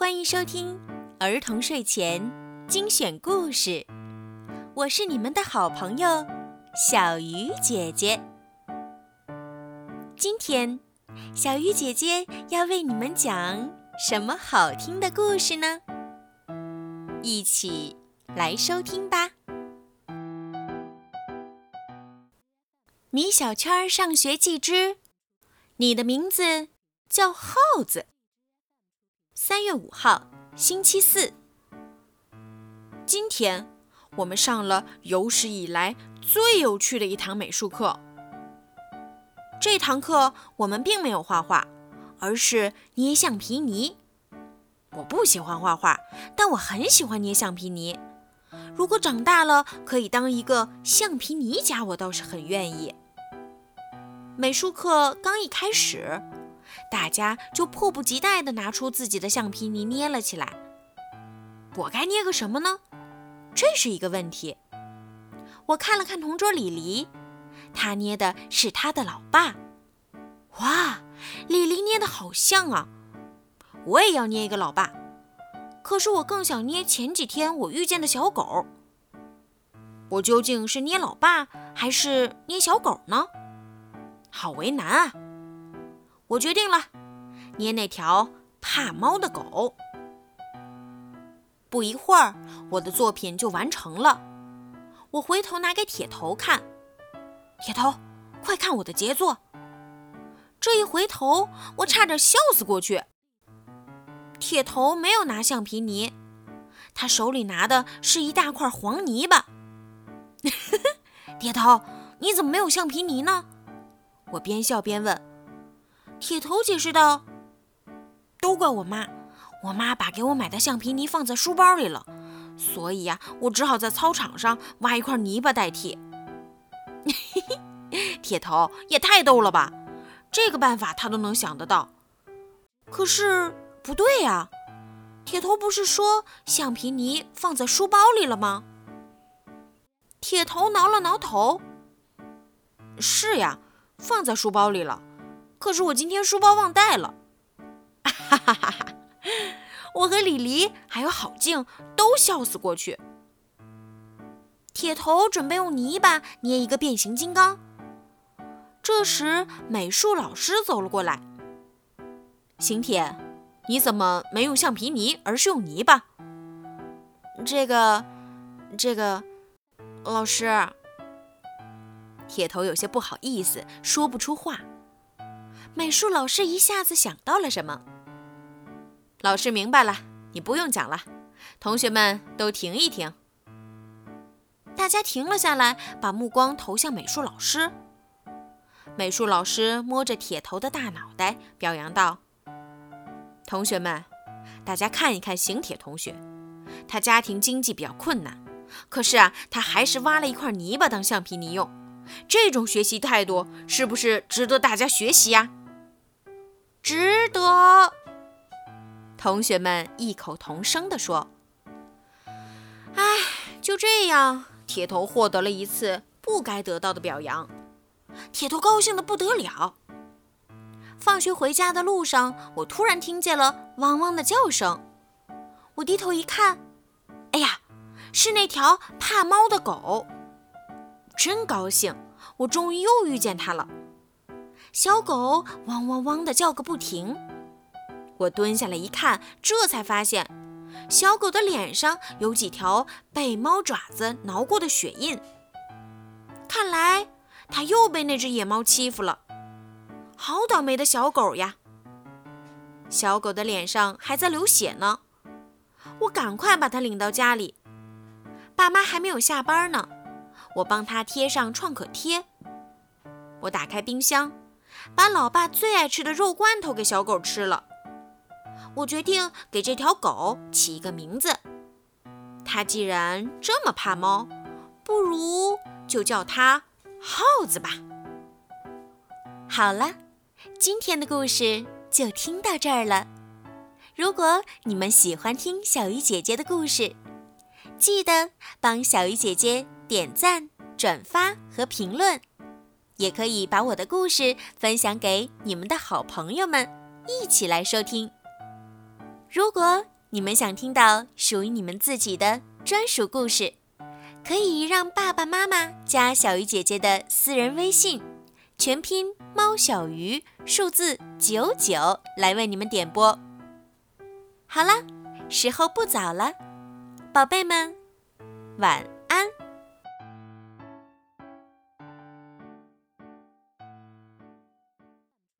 欢迎收听儿童睡前精选故事，我是你们的好朋友小鱼姐姐。今天，小鱼姐姐要为你们讲什么好听的故事呢？一起来收听吧。米小圈上学记之，你的名字叫耗子。三月五号，星期四。今天我们上了有史以来最有趣的一堂美术课。这堂课我们并没有画画，而是捏橡皮泥。我不喜欢画画，但我很喜欢捏橡皮泥。如果长大了可以当一个橡皮泥家，我倒是很愿意。美术课刚一开始。大家就迫不及待地拿出自己的橡皮泥捏了起来。我该捏个什么呢？这是一个问题。我看了看同桌李黎，他捏的是他的老爸。哇，李黎捏的好像啊！我也要捏一个老爸。可是我更想捏前几天我遇见的小狗。我究竟是捏老爸还是捏小狗呢？好为难啊！我决定了，捏那条怕猫的狗。不一会儿，我的作品就完成了。我回头拿给铁头看，铁头，快看我的杰作！这一回头，我差点笑死过去。铁头没有拿橡皮泥，他手里拿的是一大块黄泥巴。铁头，你怎么没有橡皮泥呢？我边笑边问。铁头解释道：“都怪我妈，我妈把给我买的橡皮泥放在书包里了，所以呀，我只好在操场上挖一块泥巴代替。”铁头也太逗了吧，这个办法他都能想得到。可是不对呀，铁头不是说橡皮泥放在书包里了吗？铁头挠了挠头：“是呀，放在书包里了。”可是我今天书包忘带了，哈哈哈哈！我和李黎还有郝静都笑死过去。铁头准备用泥巴捏一个变形金刚。这时美术老师走了过来：“邢铁，你怎么没用橡皮泥，而是用泥巴？”这个，这个，老师。铁头有些不好意思，说不出话。美术老师一下子想到了什么。老师明白了，你不用讲了。同学们都停一停。大家停了下来，把目光投向美术老师。美术老师摸着铁头的大脑袋，表扬道：“同学们，大家看一看邢铁同学，他家庭经济比较困难，可是啊，他还是挖了一块泥巴当橡皮泥用。这种学习态度是不是值得大家学习呀？”值得，同学们异口同声地说：“哎，就这样，铁头获得了一次不该得到的表扬。铁头高兴得不得了。放学回家的路上，我突然听见了汪汪的叫声。我低头一看，哎呀，是那条怕猫的狗。真高兴，我终于又遇见它了。”小狗汪汪汪地叫个不停，我蹲下来一看，这才发现小狗的脸上有几条被猫爪子挠过的血印。看来它又被那只野猫欺负了，好倒霉的小狗呀！小狗的脸上还在流血呢，我赶快把它领到家里。爸妈还没有下班呢，我帮它贴上创可贴。我打开冰箱。把老爸最爱吃的肉罐头给小狗吃了。我决定给这条狗起一个名字。它既然这么怕猫，不如就叫它耗子吧。好了，今天的故事就听到这儿了。如果你们喜欢听小鱼姐姐的故事，记得帮小鱼姐姐点赞、转发和评论。也可以把我的故事分享给你们的好朋友们，一起来收听。如果你们想听到属于你们自己的专属故事，可以让爸爸妈妈加小鱼姐姐的私人微信，全拼猫小鱼，数字九九，来为你们点播。好了，时候不早了，宝贝们，晚。